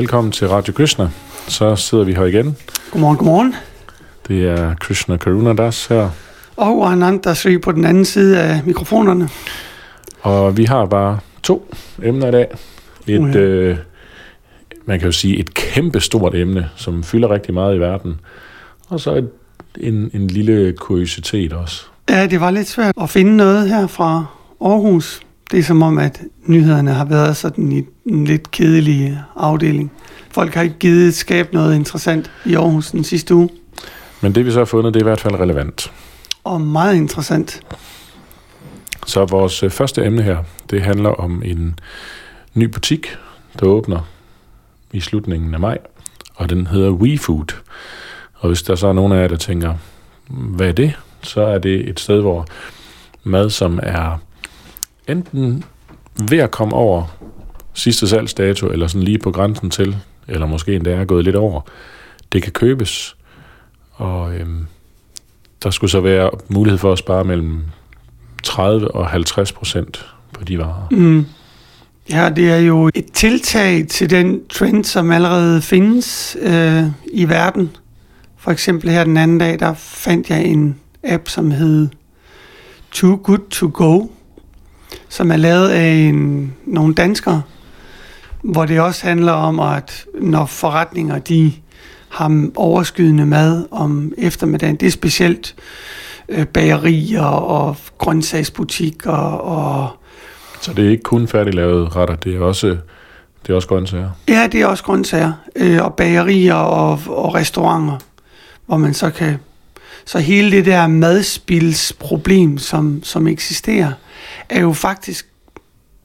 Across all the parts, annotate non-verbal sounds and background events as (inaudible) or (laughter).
Velkommen til Radio Krishna. Så sidder vi her igen. Godmorgen, godmorgen. Det er Krishna Karuna Das her. Og Ananda Sri på den anden side af mikrofonerne. Og vi har bare to emner i dag. Et, Uh, ja. øh, man kan jo sige et kæmpe stort emne, som fylder rigtig meget i verden. Og så et, en, en lille kuriositet også. Ja, det var lidt svært at finde noget her fra Aarhus. Det er som om, at nyhederne har været sådan i en lidt kedelig afdeling. Folk har ikke givet skabe noget interessant i Aarhus den sidste uge. Men det vi så har fundet, det er i hvert fald relevant. Og meget interessant. Så vores øh, første emne her, det handler om en ny butik, der åbner i slutningen af maj, og den hedder WeFood. Og hvis der så er nogen af jer, der tænker, hvad er det? Så er det et sted, hvor mad, som er enten ved at komme over sidste salgsdato, eller sådan lige på grænsen til, eller måske endda er gået lidt over, det kan købes. Og øhm, der skulle så være mulighed for at spare mellem 30 og 50 procent på de varer. Mm. Ja, det er jo et tiltag til den trend, som allerede findes øh, i verden. For eksempel her den anden dag, der fandt jeg en app, som hed Too Good To Go, som er lavet af en, nogle danskere, hvor det også handler om, at når forretninger de har overskydende mad om eftermiddagen, det er specielt øh, bagerier og grøntsagsbutikker og Så det er ikke kun færdiglavede retter, det er også, det er også grøntsager. Ja, det er også grøntsager. Øh, og bagerier og, og restauranter, hvor man så kan... Så hele det der madspilsproblem, som, som eksisterer, er jo faktisk...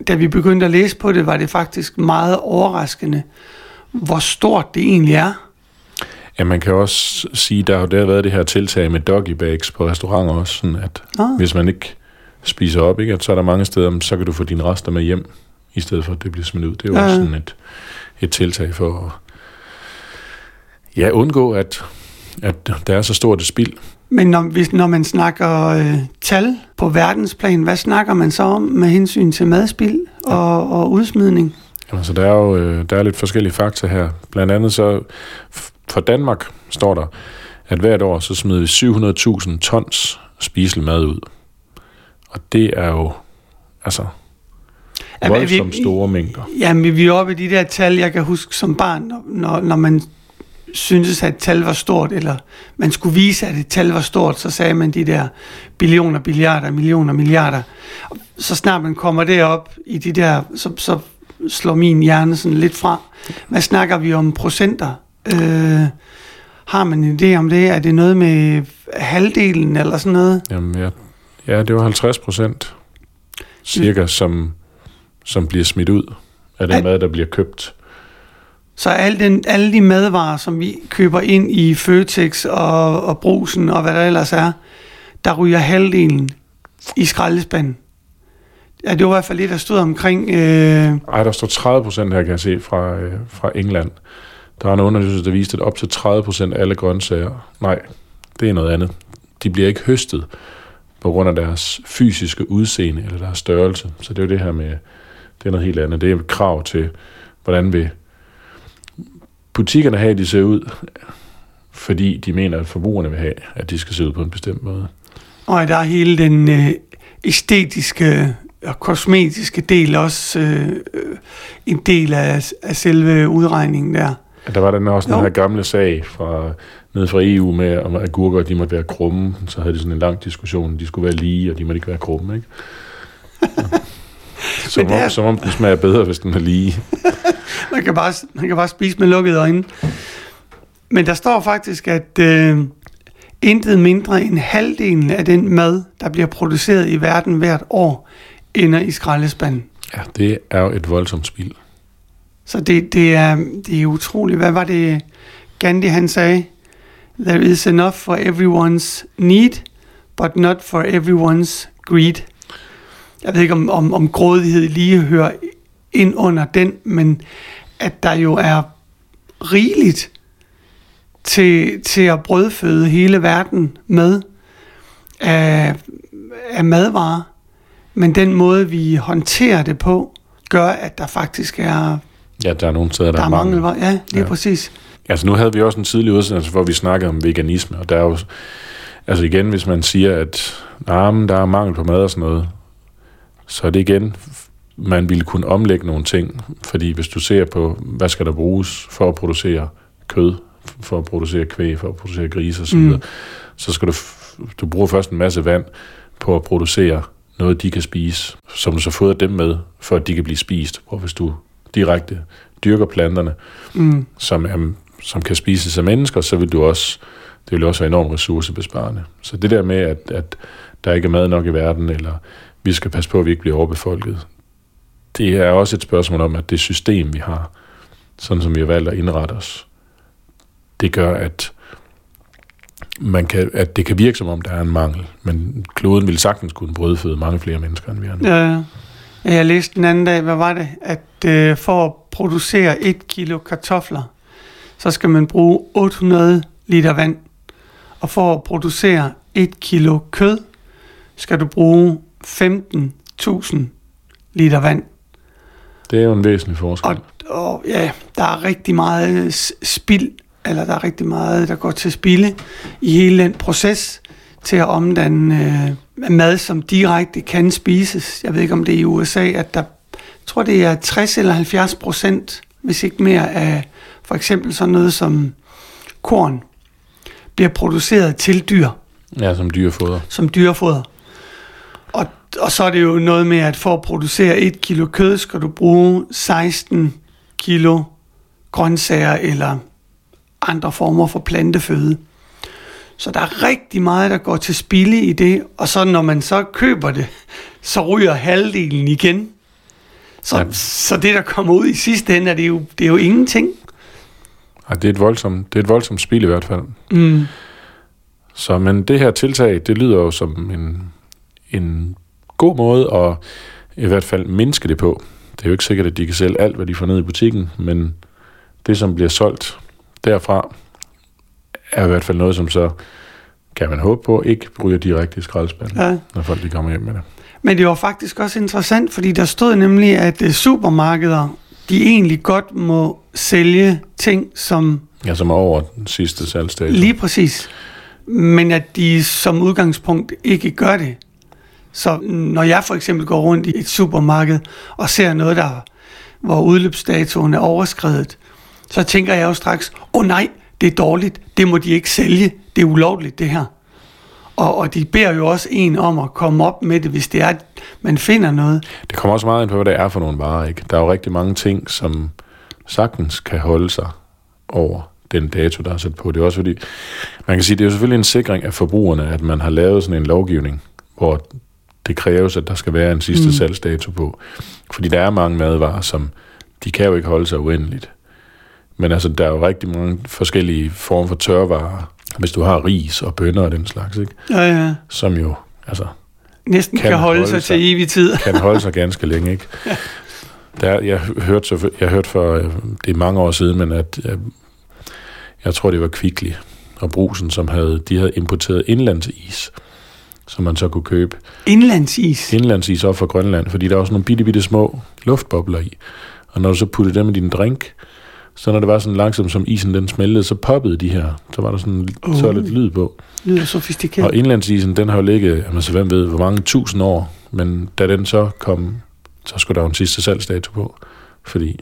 Da vi begyndte at læse på det, var det faktisk meget overraskende, hvor stort det egentlig er. Ja, man kan også sige, der har der været det her tiltag med doggy bags på restauranter også, sådan at Ah. hvis man ikke spiser op, ikke, at så er der mange steder, så kan du få dine rester med hjem, i stedet for at det bliver smidt ud. Det er jo Ja. også sådan et, et tiltag for at ja, undgå, at, at der er så stort et spild. Men når, hvis, når man snakker øh, tal på verdensplan, hvad snakker man så om med hensyn til madspild og, og udsmidning? Jamen, så der er jo øh, der er lidt forskellige fakta her. Blandt andet så, for Danmark står der, at hvert år så smider vi 700.000 tons spiselig mad ud. Og det er jo, altså, men vi- voldsomt store mængder. Jamen, vi er oppe i de der tal, jeg kan huske som barn, når, når man syntes, at et tal var stort, eller man skulle vise, at et tal var stort, så sagde man de der billioner, billiarder, millioner, milliarder. Så snart man kommer derop i de der, så, så slår min hjerne sådan lidt fra. Hvad snakker vi om procenter? Øh, har man en idé om det? Er det noget med halvdelen eller sådan noget? Jamen, ja, ja, det var 50 procent cirka, som, som bliver smidt ud af den mad, der bliver købt. Så al den, alle de madvarer, som vi køber ind i Føtex og, og Brusen og hvad der ellers er, der ryger halvdelen i skraldespanden. Ja, det var i hvert fald det, der stod omkring... Øh, Ej, der står 30 procent her, kan jeg se, fra, øh, fra England. Der er en undersøgelse, der viste, at op til 30 procent af alle grøntsager, nej, det er noget andet. De bliver ikke høstet på grund af deres fysiske udseende eller deres størrelse. Så det er jo det her med, det er noget helt andet. Det er et krav til, hvordan vil butikkerne have, at de ser ud, fordi de mener, at forbrugerne vil have, at de skal se ud på en bestemt måde. og der er hele den øh, æstetiske og kosmetiske del også øh, øh, en del af, af selve udregningen der. Der var den også den Jo. her gamle sag fra, nede fra EU med, om agurker de måtte være krumme. Så havde de sådan en lang diskussion. De skulle være lige, og de måtte ikke være krumme, ikke? (laughs) (laughs) som, det er- om, som om den smager bedre, hvis den er lige. (laughs) Man kan bare, man kan bare spise med lukkede øjne. Men der står faktisk, at øh, intet mindre end halvdelen af den mad, der bliver produceret i verden hvert år, ender i skraldespanden. Ja, det er jo et voldsomt spild. Så det, det, er, det er utroligt. Hvad var det, Gandhi han sagde? There is enough for everyone's need, but not for everyone's greed. Jeg ved ikke, om, om, om grådighed lige hører ind under den, men at der jo er rigeligt til, til at brødføde hele verden med af, af madvarer. Men den måde, vi håndterer det på, gør, at der faktisk er, Ja, der er nogle steder, der, der er mangel. Ja, lige Ja. ja. præcis. Altså nu havde vi også en tidlig udsendelse, hvor vi snakkede om veganisme, og der er jo, altså igen, hvis man siger, at nah, men der er mangel på mad og sådan noget, så det igen, man ville kunne omlægge nogle ting, fordi hvis du ser på, hvad skal der bruges for at producere kød, for at producere kvæg, for at producere grise osv., mm. Så skal du, du bruger først en masse vand på at producere noget, de kan spise, som du så fodrer dem med, for at de kan blive spist. Hvor hvis du direkte dyrker planterne, Mm. som, er, som kan spises af mennesker, så vil du også, det vil også være enormt ressourcebesparende. Så det der med, at, at der ikke er mad nok i verden, eller vi skal passe på, at vi ikke bliver overbefolket, det er også et spørgsmål om, at det system, vi har, sådan som vi har valgt at indrette os, det gør, at, man kan, at det kan virke som om, der er en mangel, men kloden vil sagtens kunne brødføde mange flere mennesker, end vi er nu. Ja, ja. Jeg læste den anden dag, hvad var det? At øh, for at producere et kilo kartofler, så skal man bruge 800 liter vand. Og for at producere et kilo kød, skal du bruge 15.000 liter vand. Det er jo en væsentlig forskel. Og, og ja, der er rigtig meget spild, eller der er rigtig meget, der går til spilde i hele den proces til at omdanne øh, mad, som direkte kan spises. Jeg ved ikke, om det er i USA, at der, jeg tror, det er 60 eller 70 procent, hvis ikke mere af for eksempel sådan noget som korn, bliver produceret til dyr Ja, som dyrefoder. som dyrefoder. Og, og så er det jo noget med, at for at producere et kilo kød, skal du bruge 16 kilo grøntsager eller andre former for planteføde. Så der er rigtig meget, der går til spilde i det, og så når man så køber det, så ryger halvdelen igen. Så, Ja. så det, der kommer ud i sidste ende, er det jo, det er jo ingenting. Ej, det er et voldsomt, det er et voldsomt spil i hvert fald. Mm. Så men det her tiltag, det lyder jo som en, en god måde at i hvert fald mindske det på. Det er jo ikke sikkert, at de kan sælge alt, hvad de får ned i butikken, men det, som bliver solgt derfra, er i hvert fald noget, som så, kan man håbe på, ikke ryger direkte i skraldespanden, Ja. når folk de kommer hjem med det. Men det var faktisk også interessant, fordi der stod nemlig, at øh, supermarkeder, de egentlig godt må sælge ting, som Ja, som er over den sidste salgsdato. lige præcis, men at de som udgangspunkt ikke gør det. Så når jeg for eksempel går rundt i et supermarked og ser noget, der, hvor udløbsdatoen er overskrevet, så tænker jeg jo straks, åh oh, nej, det er dårligt, det må de ikke sælge, det er ulovligt det her. Og, og de beder jo også en om at komme op med det, hvis det er, at man finder noget. Det kommer også meget ind på, hvad det er for nogle varer. Ikke? Der er jo rigtig mange ting, som sagtens kan holde sig over den dato, der er sat på. Det er også fordi, man kan sige, det er jo selvfølgelig en sikring af forbrugerne, at man har lavet sådan en lovgivning, hvor det kræves, at der skal være en sidste mm. Mm. salgsdato på. Fordi der er mange madvarer, som de kan jo ikke holde sig uendeligt. Men altså, der er jo rigtig mange forskellige former for tørvarer. Hvis du har ris og bønner og den slags, ikke? Ja, ja. som jo altså, Næsten Kan kan, holde, holde sig sig. til evig tid. (laughs) kan holde sig ganske længe, ikke? Der, jeg hørte så, jeg hørte for, øh, det er mange år siden, men at, øh, jeg tror det var Kvickly og Brusen, som havde, de havde importeret indlandsis, som man så kunne købe. Indlandsis. Indlandsis op fra Grønland, fordi der var sådan nogle bitte, bitte små luftbobler i. Og når du så puttede dem i din drink, så når det var sådan langsomt, som isen den smeltede, så poppede de her. Så var der sådan uh. så lidt lyd på. Lyder sofistikeret. Og indlandsisen, den har jo ligget, jamen, så hvem ved, hvor mange tusind år, men da den så kom, så skulle der jo en sidste salgsdato på, fordi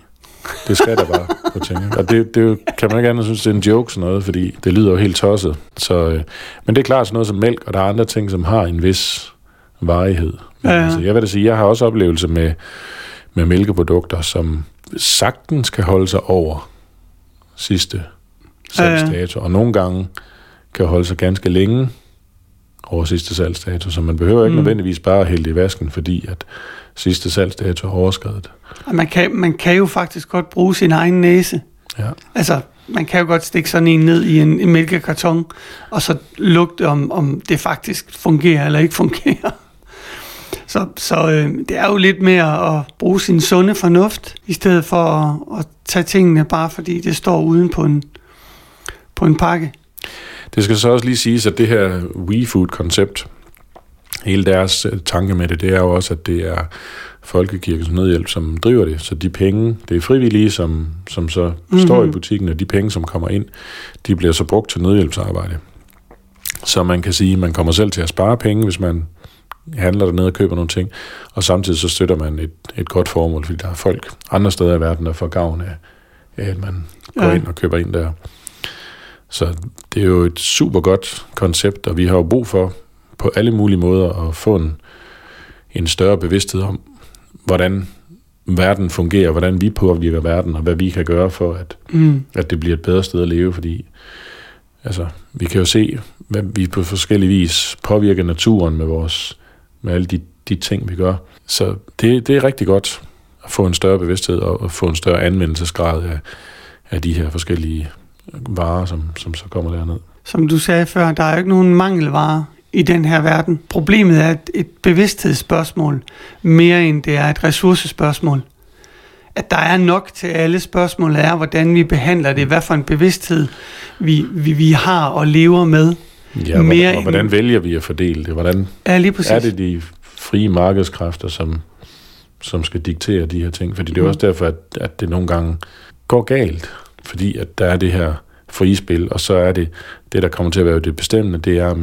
det skal der bare på ting. ikke? Og det, det kan man ikke andet synes, det er en joke sådan noget, fordi det lyder jo helt tosset. Så, øh, men det er klart sådan noget som mælk, og der er andre ting, som har en vis varighed. Men, Ja. Altså, jeg vil da sige, jeg har også oplevelse med, med mælkeprodukter, som sagtens kan holde sig over sidste Ja, ja. salgsdato, og nogle gange kan holde sig ganske længe over sidste salgsdato, så man behøver ikke mm. Nødvendigvis bare at hælde i vasken, fordi at sidste salgsdato er overskrevet. Man kan, man kan jo faktisk godt bruge sin egen næse. Ja. Altså, man kan jo godt stikke sådan en ned i en, en mælkekarton, og så lugte, om, om det faktisk fungerer eller ikke fungerer. Så, så øh, det er jo lidt mere at bruge sin sunde fornuft, i stedet for at, at tage tingene bare fordi det står uden på en, på en pakke. Det skal så også lige siges, at det her WeFood-koncept, hele deres øh, tanke med det, det er jo også, at det er Folkekirkens Nødhjælp, som driver det. Så de penge, det er frivillige, som, som så mm-hmm. står i butikken, og de penge, som kommer ind, de bliver så brugt til nødhjælpsarbejde. Så man kan sige, at man kommer selv til at spare penge, hvis man handler dernede og køber nogle ting, og samtidig så støtter man et, et godt formål, fordi der er folk andre steder i verden, der får gavn af, at man går ja. ind og køber ind der. Så det er jo et super godt koncept, og vi har jo brug for på alle mulige måder at få en, en større bevidsthed om, hvordan verden fungerer, hvordan vi påvirker verden, og hvad vi kan gøre for, at, mm. at det bliver et bedre sted at leve, fordi altså, vi kan jo se, hvad vi på forskellige vis påvirker naturen med vores med alle de, de ting, vi gør. Så det, det er rigtig godt at få en større bevidsthed og at få en større anvendelsesgrad af, af de her forskellige varer, som, som så kommer derned. Som du sagde før, der er jo ikke nogen mangelvarer i den her verden. Problemet er et, et bevidsthedsspørgsmål, mere end det er et ressourcespørgsmål. At der er nok til alle spørgsmål er, hvordan vi behandler det, hvad for en bevidsthed vi, vi, vi har og lever med. Ja, mere og hvordan end... vælger vi at fordele det? Hvordan ja, lige præcis. er det de frie markedskræfter, som, som skal diktere de her ting? Fordi det er mm. også derfor, at, at det nogle gange går galt, fordi at der er det her frie spil, og så er det, det der kommer til at være det bestemmende, det er,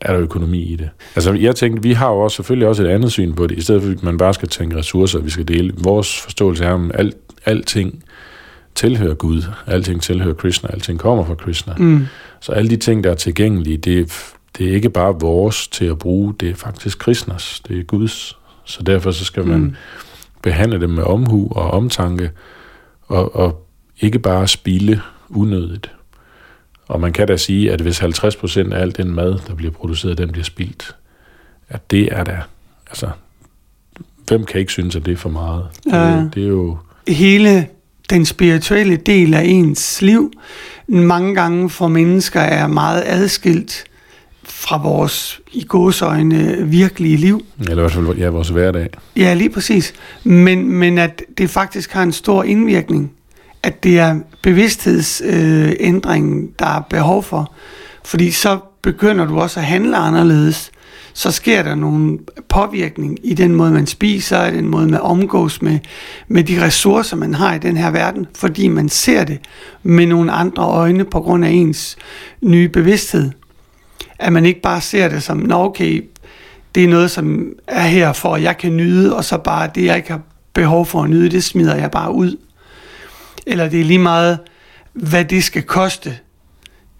er der økonomi i det. Altså jeg tænkte, vi har jo også, selvfølgelig også et andet syn på det, i stedet for at man bare skal tænke ressourcer, vi skal dele. Vores forståelse er, at alt, alting tilhører Gud, alting tilhører Krishna, alting kommer fra Krishna. Mm. Så alle de ting, der er tilgængelige, det, det er ikke bare vores til at bruge, det er faktisk Krishnas, det er Guds. Så derfor så skal man mm. behandle dem med omhu og omtanke, og, og ikke bare spille unødigt. Og man kan da sige, at hvis 50% af al den mad, der bliver produceret, den bliver spildt, at det er da, altså, hvem kan ikke synes, at det er for meget? Ja. Det, det er jo... Hele den spirituelle del af ens liv, mange gange for mennesker er meget adskilt fra vores i gåsøjne virkelige liv. Eller i hvert fald ja, vores hverdag. Ja, lige præcis. Men, men at det faktisk har en stor indvirkning. At det er bevidsthedsændringen, øh, der er behov for. Fordi så begynder du også at handle anderledes så sker der nogle påvirkning i den måde, man spiser, i den måde, man omgås med, med de ressourcer, man har i den her verden, fordi man ser det med nogle andre øjne på grund af ens nye bevidsthed. At man ikke bare ser det som, nå okay, det er noget, som er her for, at jeg kan nyde, og så bare det, jeg ikke har behov for at nyde, det smider jeg bare ud. Eller det er lige meget, hvad det skal koste,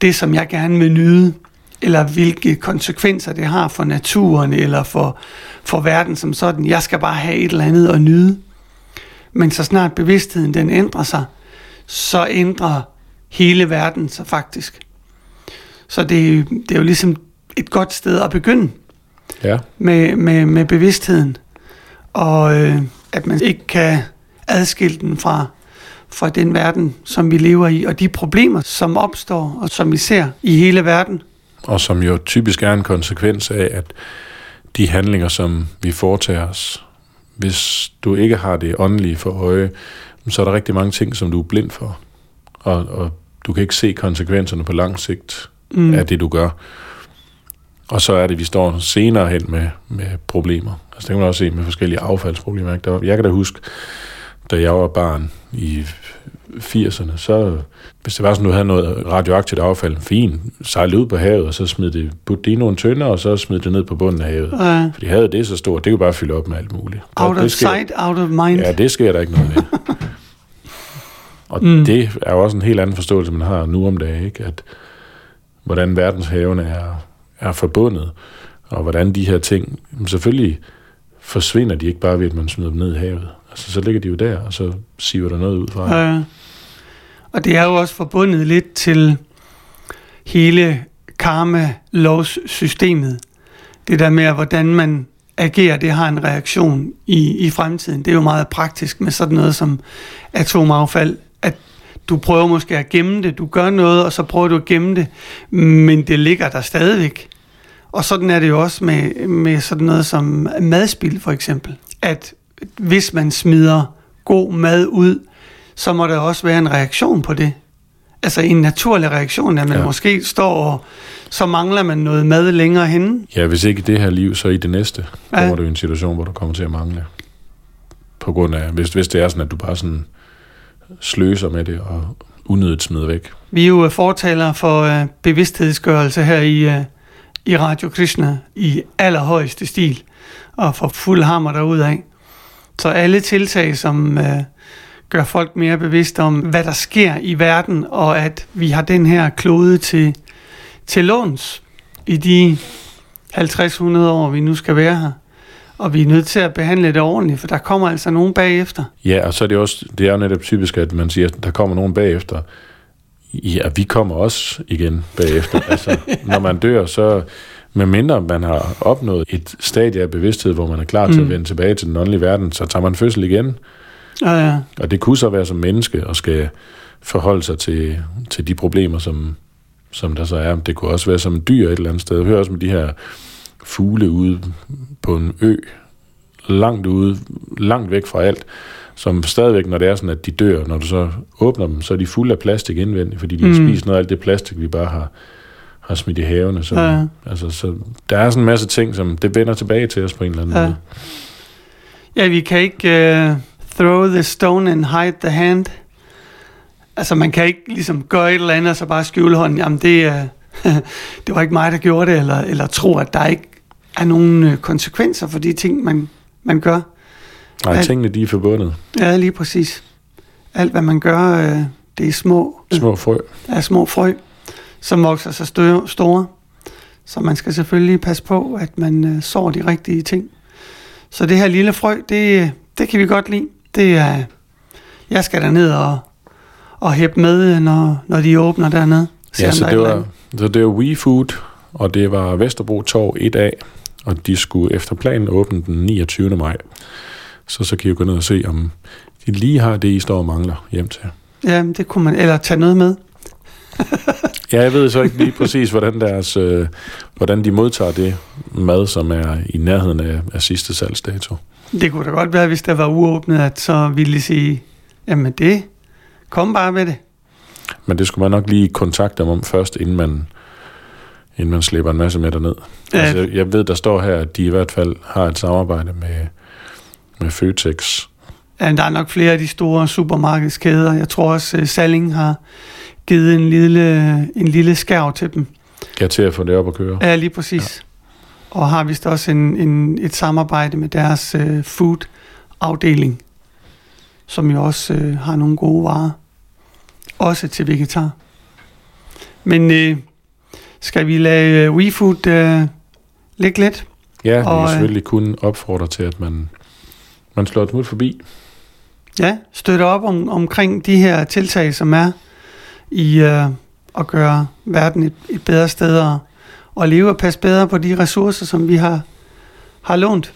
det som jeg gerne vil nyde eller hvilke konsekvenser det har for naturen, eller for, for verden som sådan. Jeg skal bare have et eller andet at nyde. Men så snart bevidstheden den ændrer sig, så ændrer hele verden sig faktisk. Så det, det er jo ligesom et godt sted at begynde ja. med, med, med bevidstheden. Og øh, at man ikke kan adskille den fra, fra den verden, som vi lever i, og de problemer, som opstår, og som vi ser i hele verden og som jo typisk er en konsekvens af, at de handlinger, som vi foretager os, hvis du ikke har det åndelige for øje, så er der rigtig mange ting, som du er blind for. Og, og du kan ikke se konsekvenserne på lang sigt mm. af det, du gør. Og så er det, at vi står senere hen med, med problemer. Altså det kan man også se med forskellige affaldsproblemer. Jeg kan da huske, da jeg var barn i 80'erne, så hvis det var sådan, du havde noget radioaktivt affald, fint, sejlede ud på havet, og så smed det, putte det i nogle tønder, og så smed det ned på bunden af havet. Ja. Fordi havet det er så stort, det kan bare fylde op med alt muligt. Out of sker, sight, out of mind. Ja, det sker der ikke noget ved. (laughs) og mm. det er jo også en helt anden forståelse, man har nu om dagen, ikke? at hvordan verdenshavene er, er forbundet, og hvordan de her ting, selvfølgelig forsvinder de ikke bare ved, at man smider dem ned i havet. Altså, så ligger de jo der, og så siver der noget ud fra. Ja. Og det er jo også forbundet lidt til hele karma-lovssystemet. Det der med, hvordan man agerer, det har en reaktion i, i fremtiden. Det er jo meget praktisk med sådan noget som atomaffald, at du prøver måske at gemme det, du gør noget, og så prøver du at gemme det, men det ligger der stadigvæk. Og sådan er det jo også med, med sådan noget som madspil for eksempel. At hvis man smider god mad ud, så må der også være en reaktion på det. Altså en naturlig reaktion, at man ja. måske står og så mangler man noget mad længere henne. Ja, hvis ikke i det her liv, så i det næste, ja. kommer du i en situation, hvor du kommer til at mangle. på grund af, hvis, hvis det er sådan, at du bare sådan sløser med det og unødigt smider væk. Vi er jo fortalere for øh, bevidsthedsgørelse her i, øh, i Radio Krishna i allerhøjeste stil, og for fuld hammer derudad. Så alle tiltag, som øh, gør folk mere bevidste om, hvad der sker i verden, og at vi har den her klode til, til låns i de 50-100 år, vi nu skal være her. Og vi er nødt til at behandle det ordentligt, for der kommer altså nogen bagefter. Ja, og så er det også, det er jo netop typisk, at man siger, at der kommer nogen bagefter. Ja, vi kommer også igen bagefter. altså, (laughs) når man dør, så med mindre man har opnået et stadie af bevidsthed, hvor man er klar til mm. at vende tilbage til den åndelige verden, så tager man fødsel igen. Ja, ja. Og det kunne så være som menneske og skal forholde sig til, til de problemer, som, som der så er. Det kunne også være som dyr et eller andet sted. Jeg hører også med de her fugle ude på en ø, langt ude, langt væk fra alt, som stadigvæk, når det er sådan, at de dør, når du så åbner dem, så er de fulde af plastik indvendigt, fordi de mm. spiser noget af alt det plastik, vi bare har, har smidt i havene. Så, ja. altså, så der er sådan en masse ting, som det vender tilbage til os på en eller anden ja. måde. Ja, vi kan ikke uh, throw the stone and hide the hand. Altså, man kan ikke ligesom gøre et eller andet, og så bare skjule hånden. Jamen, det, uh, (laughs) det var ikke mig, der gjorde det, eller, eller tro, at der ikke er nogen øh, konsekvenser for de ting, man, man gør. Nej, Alt, tingene de er forbundet. Ja, lige præcis. Alt, hvad man gør, øh, det er små... Små frø. Ja, små frø, som vokser sig stø- store. Så man skal selvfølgelig passe på, at man øh, sår de rigtige ting. Så det her lille frø, det, det kan vi godt lide. Det er, jeg skal ned og, og hæppe med, når, når de åbner dernede. Ja, så det, var, så det var WeFood, og det var Vesterbro Torv 1A, og de skulle efter planen åbne den 29. maj. Så så kan I gå ned og se, om de lige har det, I står og mangler hjem til. Ja, det kunne man, eller tage noget med. (laughs) ja, jeg ved så ikke lige præcis, hvordan, deres, øh, hvordan de modtager det mad, som er i nærheden af, af sidste salgsdato. Det kunne da godt være, hvis der var uåbnet, at så ville de sige, jamen det, kom bare med det. Men det skulle man nok lige kontakte dem om først, inden man, inden man slæber en masse med derned. Ja. Altså, jeg ved, der står her, at de i hvert fald har et samarbejde med, med Føtex. Ja, der er nok flere af de store supermarkedskæder. Jeg tror også, at Salling har givet en lille, en lille skærv til dem. Ja, til at få det op at køre. Ja, lige præcis. Ja. Og har vist også en, en, et samarbejde med deres uh, food-afdeling, som jo også uh, har nogle gode varer. Også til vegetar. Men øh, skal vi lade uh, WeFood uh, ligge lidt? Ja, vi kan selvfølgelig kun opfordre til, at man, man slår et smut forbi. Ja, støtter op om, omkring de her tiltag, som er i uh, at gøre verden et, et bedre sted at, at leve og passe bedre på de ressourcer, som vi har, har lånt.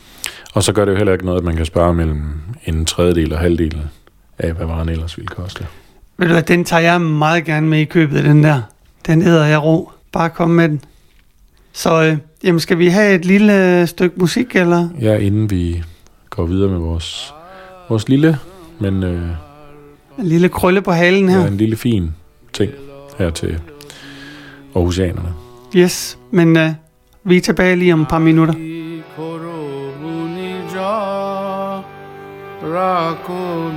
Og så gør det jo heller ikke noget, at man kan spare mellem en tredjedel og halvdel af, hvad varen ellers ville koste. Ved du hvad, den tager jeg meget gerne med i købet, den der. Den hedder jeg ro. Bare kom med den. Så øh, jamen, skal vi have et lille stykke musik, eller? Ja, inden vi går videre med vores, vores lille, men... Øh, en lille krølle på halen her. Ja, en lille fin ting her til Aarhusianerne. Yes, men øh, vi er tilbage lige om et par minutter. Rako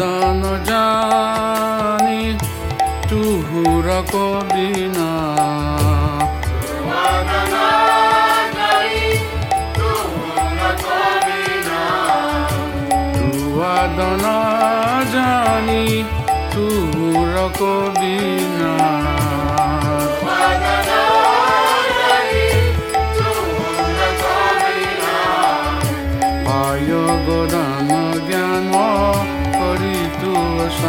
দান জানি তুহুর কবিনা তুয়াদন জানি তুহুর কবিনা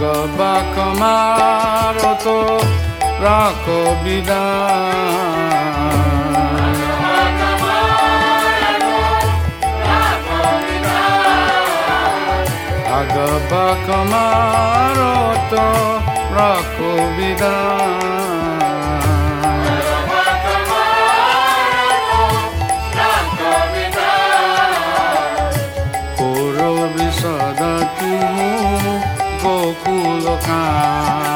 आग बाक मारो तो राखो विधान आग बाक मारो तो राखो विधान Koro bisada গোকুল কান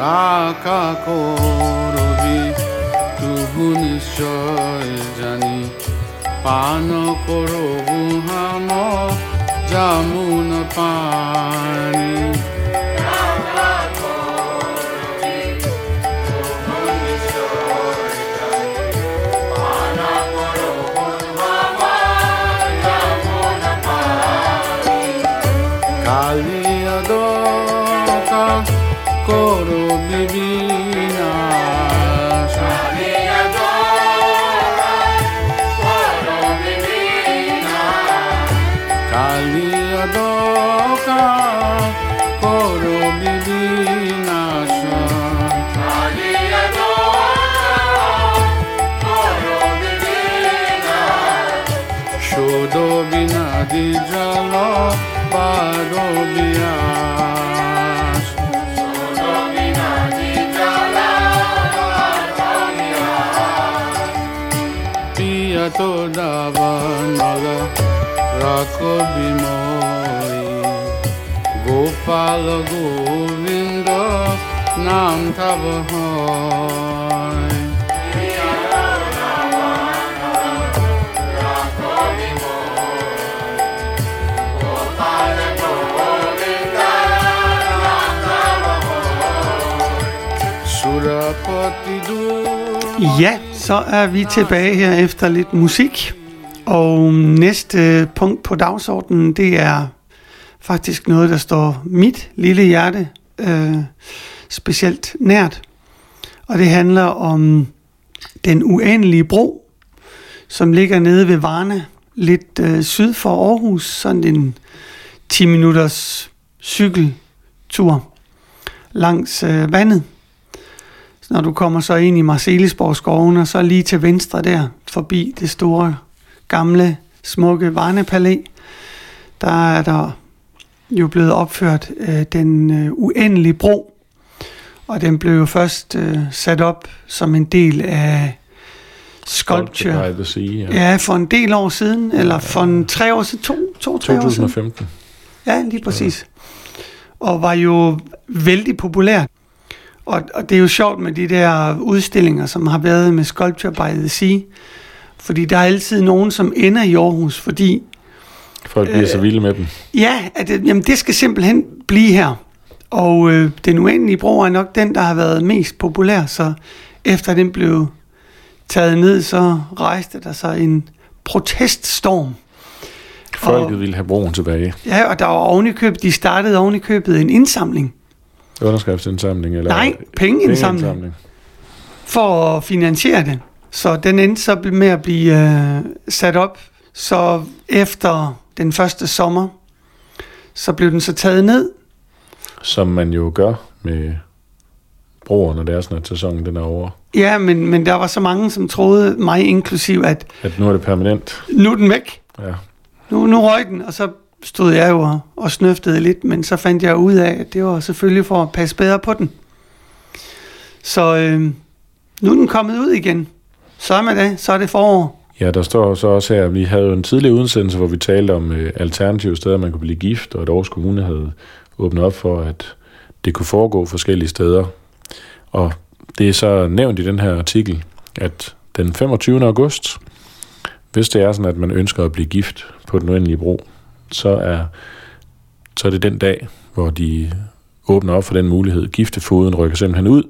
রাখা করবি তবু নিশ্চয় জানি পান করো গুহাম জামুন পানি বিনাদি জল পার বিয়াস পিয়া তো দাবানল রাখ বিমরি গোপাল গোবিন্দ নাম থাব হয়। Ja, så er vi tilbage her efter lidt musik. Og næste punkt på dagsordenen, det er faktisk noget, der står mit lille hjerte øh, specielt nært. Og det handler om den uendelige bro, som ligger nede ved Varne, lidt øh, syd for Aarhus, sådan en 10 minutters cykeltur langs øh, vandet. Så når du kommer så ind i Marcelisborg skoven, og så lige til venstre der, forbi det store, gamle, smukke Varnepalæ, der er der jo blevet opført øh, den øh, uendelige bro. Og den blev jo først øh, sat op som en del af Sculpture. by the Sea, ja. Ja, for en del år siden, eller for en tre år siden, to, to tre år siden. 2015. Ja, lige præcis. Og var jo vældig populær. Og, og det er jo sjovt med de der udstillinger, som har været med Sculpture by the Sea. Fordi der er altid nogen, som ender i Aarhus, fordi Folk bliver så vilde med dem. ja, at, det- jamen, det skal simpelthen blive her. Og øh, den uendelige bro er nok den, der har været mest populær, så efter den blev taget ned, så rejste der sig en proteststorm. Folket ville have broen tilbage. Ja, og der var oven i købet, de startede oven i købet en indsamling Underskriftsindsamling? Eller Nej, pengeindsamling. pengeindsamling. for at finansiere det. Så den endte så med at blive øh, sat op. Så efter den første sommer, så blev den så taget ned. Som man jo gør med broer, når det er sådan, at sæsonen den er over. Ja, men, men der var så mange, som troede, mig inklusiv, at At nu er det permanent. nu er den væk. Ja. Nu, nu røg den, og så stod jeg jo og, og snøftede lidt, men så fandt jeg ud af, at det var selvfølgelig for at passe bedre på den. Så øh, nu er den kommet ud igen. Så er det, så er det forår. Ja, der står så også her, at vi havde jo en tidlig udsendelse, hvor vi talte om øh, alternative steder, man kunne blive gift, og at Aarhus Kommune havde åbnet op for, at det kunne foregå forskellige steder. Og det er så nævnt i den her artikel, at den 25. august, hvis det er sådan, at man ønsker at blive gift på den uendelige bro, så er, så er det den dag, hvor de åbner op for den mulighed. Giftefoden rykker simpelthen ud,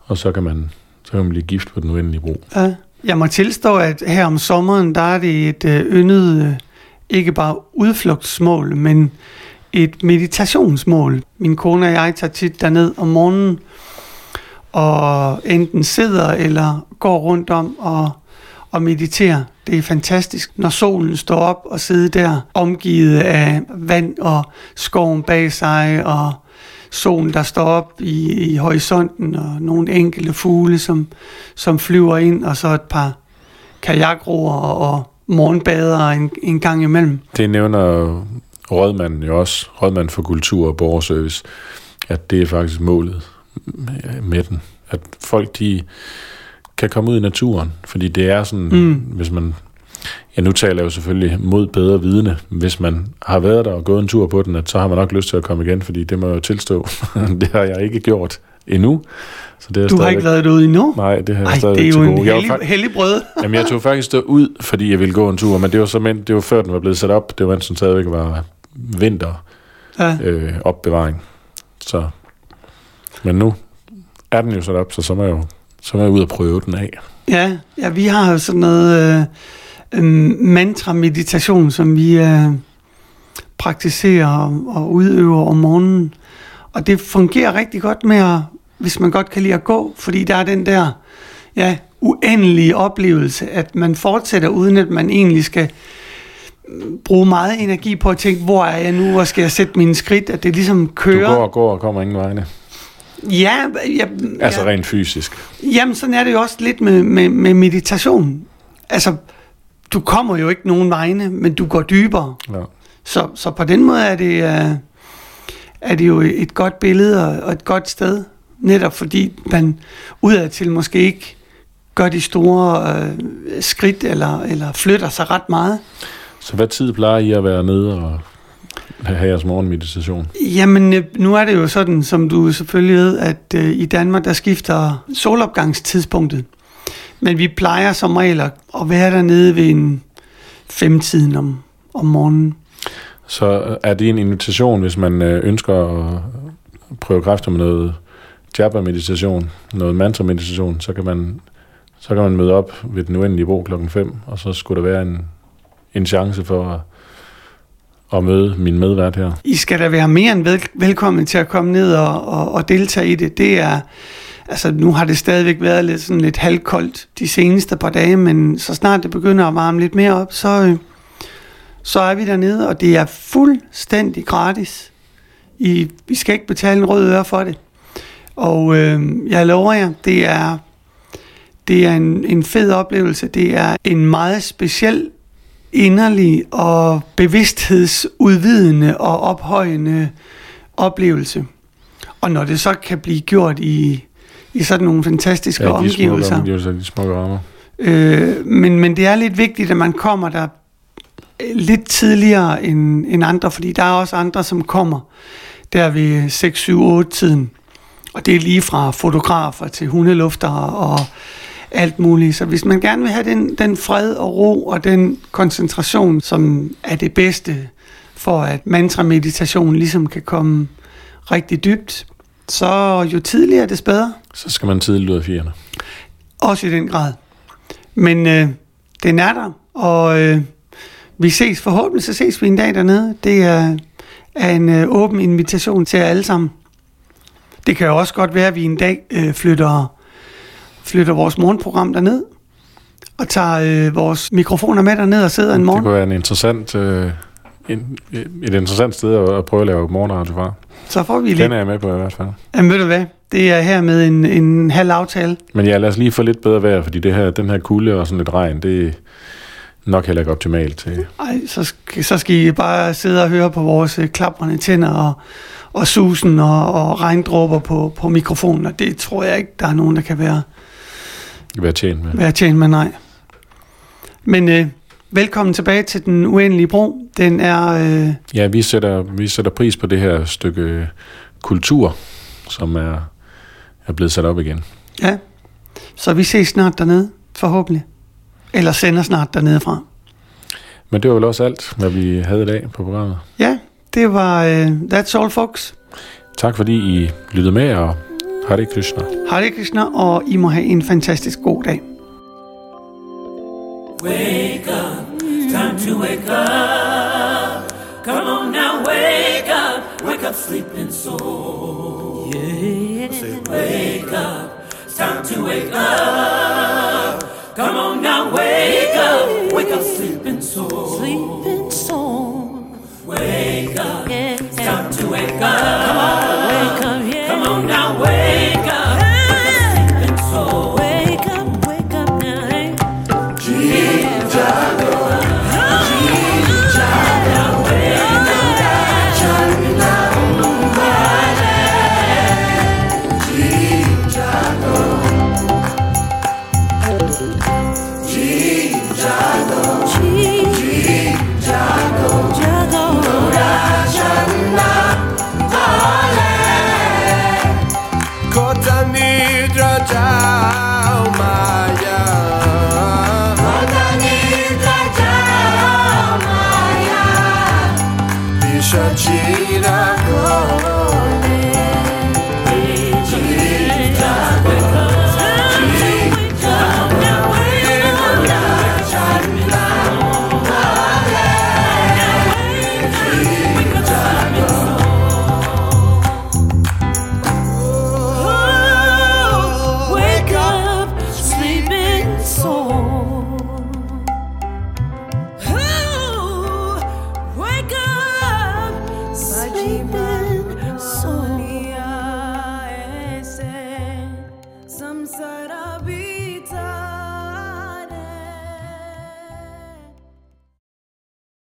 og så kan man Så kan man blive gift på den uendelige bro. Ja. Jeg må tilstå, at her om sommeren, der er det et øh, yndet, øh, ikke bare udflugtsmål, men et meditationsmål. Min kone og jeg tager tit derned om morgenen, og enten sidder eller går rundt om og, og mediterer. Det er fantastisk, når solen står op og sidder der, omgivet af vand og skoven bag sig, og solen, der står op i, i horisonten, og nogle enkelte fugle, som, som flyver ind, og så et par kajakroer og morgenbadere en, en gang imellem. Det nævner rådmanden jo også, rådmanden for kultur og borgerservice, at det er faktisk målet med den. At folk, de kan komme ud i naturen, fordi det er sådan, mm. hvis man Ja, nu taler jeg jo selvfølgelig mod bedre vidne. Hvis man har været der og gået en tur på den, at så har man nok lyst til at komme igen, fordi det må jeg jo tilstå. (laughs) det har jeg ikke gjort endnu. Så det er du har ikke været derude endnu? Nej, det har jeg Ej, stadig det er jo en gode. Jeg hellig brød. (laughs) Jamen, jeg tog faktisk ud, fordi jeg ville gå en tur, men det var så men, det var før den var blevet sat op. Det var den stadigvæk var vinter Ja. øh, opbevaring. Så, men nu er den jo sat op, så så må jeg jo så må jeg ud og prøve den af. Ja, ja, vi har jo sådan noget øh, øh, mantra-meditation, som vi øh, praktiserer og, og udøver om morgenen. Og det fungerer rigtig godt med, at, hvis man godt kan lide at gå, fordi der er den der ja, uendelige oplevelse, at man fortsætter, uden at man egentlig skal øh, bruge meget energi på at tænke, hvor er jeg nu, hvor skal jeg sætte mine skridt, at det ligesom Du kører. går og går og kommer ingen vegne. Ja, ja, Altså ja. rent fysisk. Jamen, sådan er det jo også lidt med, med, med meditation. Altså, du kommer jo ikke nogen vegne, men du går dybere. Ja. Så, så på den måde er det, uh, er det jo et godt billede og, og et godt sted. Netop fordi man udadtil måske ikke gør de store uh, skridt eller, eller flytter sig ret meget. Så hvad tid plejer I at være nede og have jeres morgenmeditation? Jamen, øh, nu er det jo sådan, som du selvfølgelig ved, at øh, i Danmark, der skifter solopgangstidspunktet. Men vi plejer som regel at at være dernede ved en femtiden om, om morgenen. Så er det en invitation, hvis man øh, ønsker at prøve kræfter med noget jabba-meditation, noget mantra-meditation, så kan man så kan man møde op ved den uendelige bro klokken 5, og så skulle der være en, en chance for at, møde min medvært her. I skal da være mere end vel, velkommen til at komme ned og, og, og deltage i det. Det er, altså nu har det stadigvæk været lidt, sådan lidt halvkoldt de seneste par dage, men så snart det begynder at varme lidt mere op, så, øh, så er vi dernede, og det er fuldstændig gratis. I, vi skal ikke betale en rød øre for det. Og øh, jeg lover jer, det er, det er en, en fed oplevelse. Det er en meget speciel, inderlig og bevidsthedsudvidende og ophøjende oplevelse. Og når det så kan blive gjort i, i sådan nogle fantastiske Ja, de omgivelser. omgivelser, de smukke rammer. Øh, men, men det er lidt vigtigt, at man kommer der lidt tidligere end, end andre, fordi der er også andre, som kommer der ved 6, 7, 8 tiden. Og det er lige fra fotografer til hundelufter og alt muligt. Så hvis man gerne vil have den, den fred og ro og den koncentration, som er det bedste for at mantra-meditation ligesom kan komme rigtig dybt, så jo tidligere, des bedre. Så skal man tidligt ud af fjerne. Også i den grad. Men øh, den er der, og øh, vi ses forhåbentlig, så ses vi en dag dernede. Det er, er en øh, åben invitation til jer alle sammen. Det kan jo også godt være, at vi en dag øh, flytter, flytter vores morgenprogram derned, og tager øh, vores mikrofoner med derned og sidder en Det morgen. kunne være en interessant, øh, en, et interessant sted at, at prøve at lave morgenradio fra. Så får vi Den lidt. er jeg med på i hvert fald. Jamen ved du hvad, det er her med en, en halv aftale. Men ja, lad os lige få lidt bedre vejr, fordi det her, den her kulde og sådan lidt regn, det er nok heller ikke optimalt til. Ej, så skal, så skal I bare sidde og høre på vores øh, klaprende tænder og, og susen og, og regndråber på, på mikrofonen, og det tror jeg ikke, der er nogen, der kan være, være tjent med. være tjent med, nej. Men øh, velkommen tilbage til Den Uendelige Bro. Den er, øh, Ja, vi sætter, vi sætter pris på det her stykke kultur, som er, er blevet sat op igen. ja, så vi ses snart dernede, forhåbentlig. Eller sender snart dernede fra. Men det var vel også alt, hvad vi havde i dag på programmet. Ja, det var øh, That's All, folks. Tak fordi I lyttede med og Hare Krishna. Hare Krishna, og I må have en fantastisk god dag. Wake up, time to wake up. Come on now, wake up, wake up, sleeping soul. Yeah. Say, wake up, time to wake up. Come on now, wake up, wake up, sleeping soul. Sleeping soul. Wake up, Yeah. time to wake up. Come on, wake up, yeah. Come on now, wake up,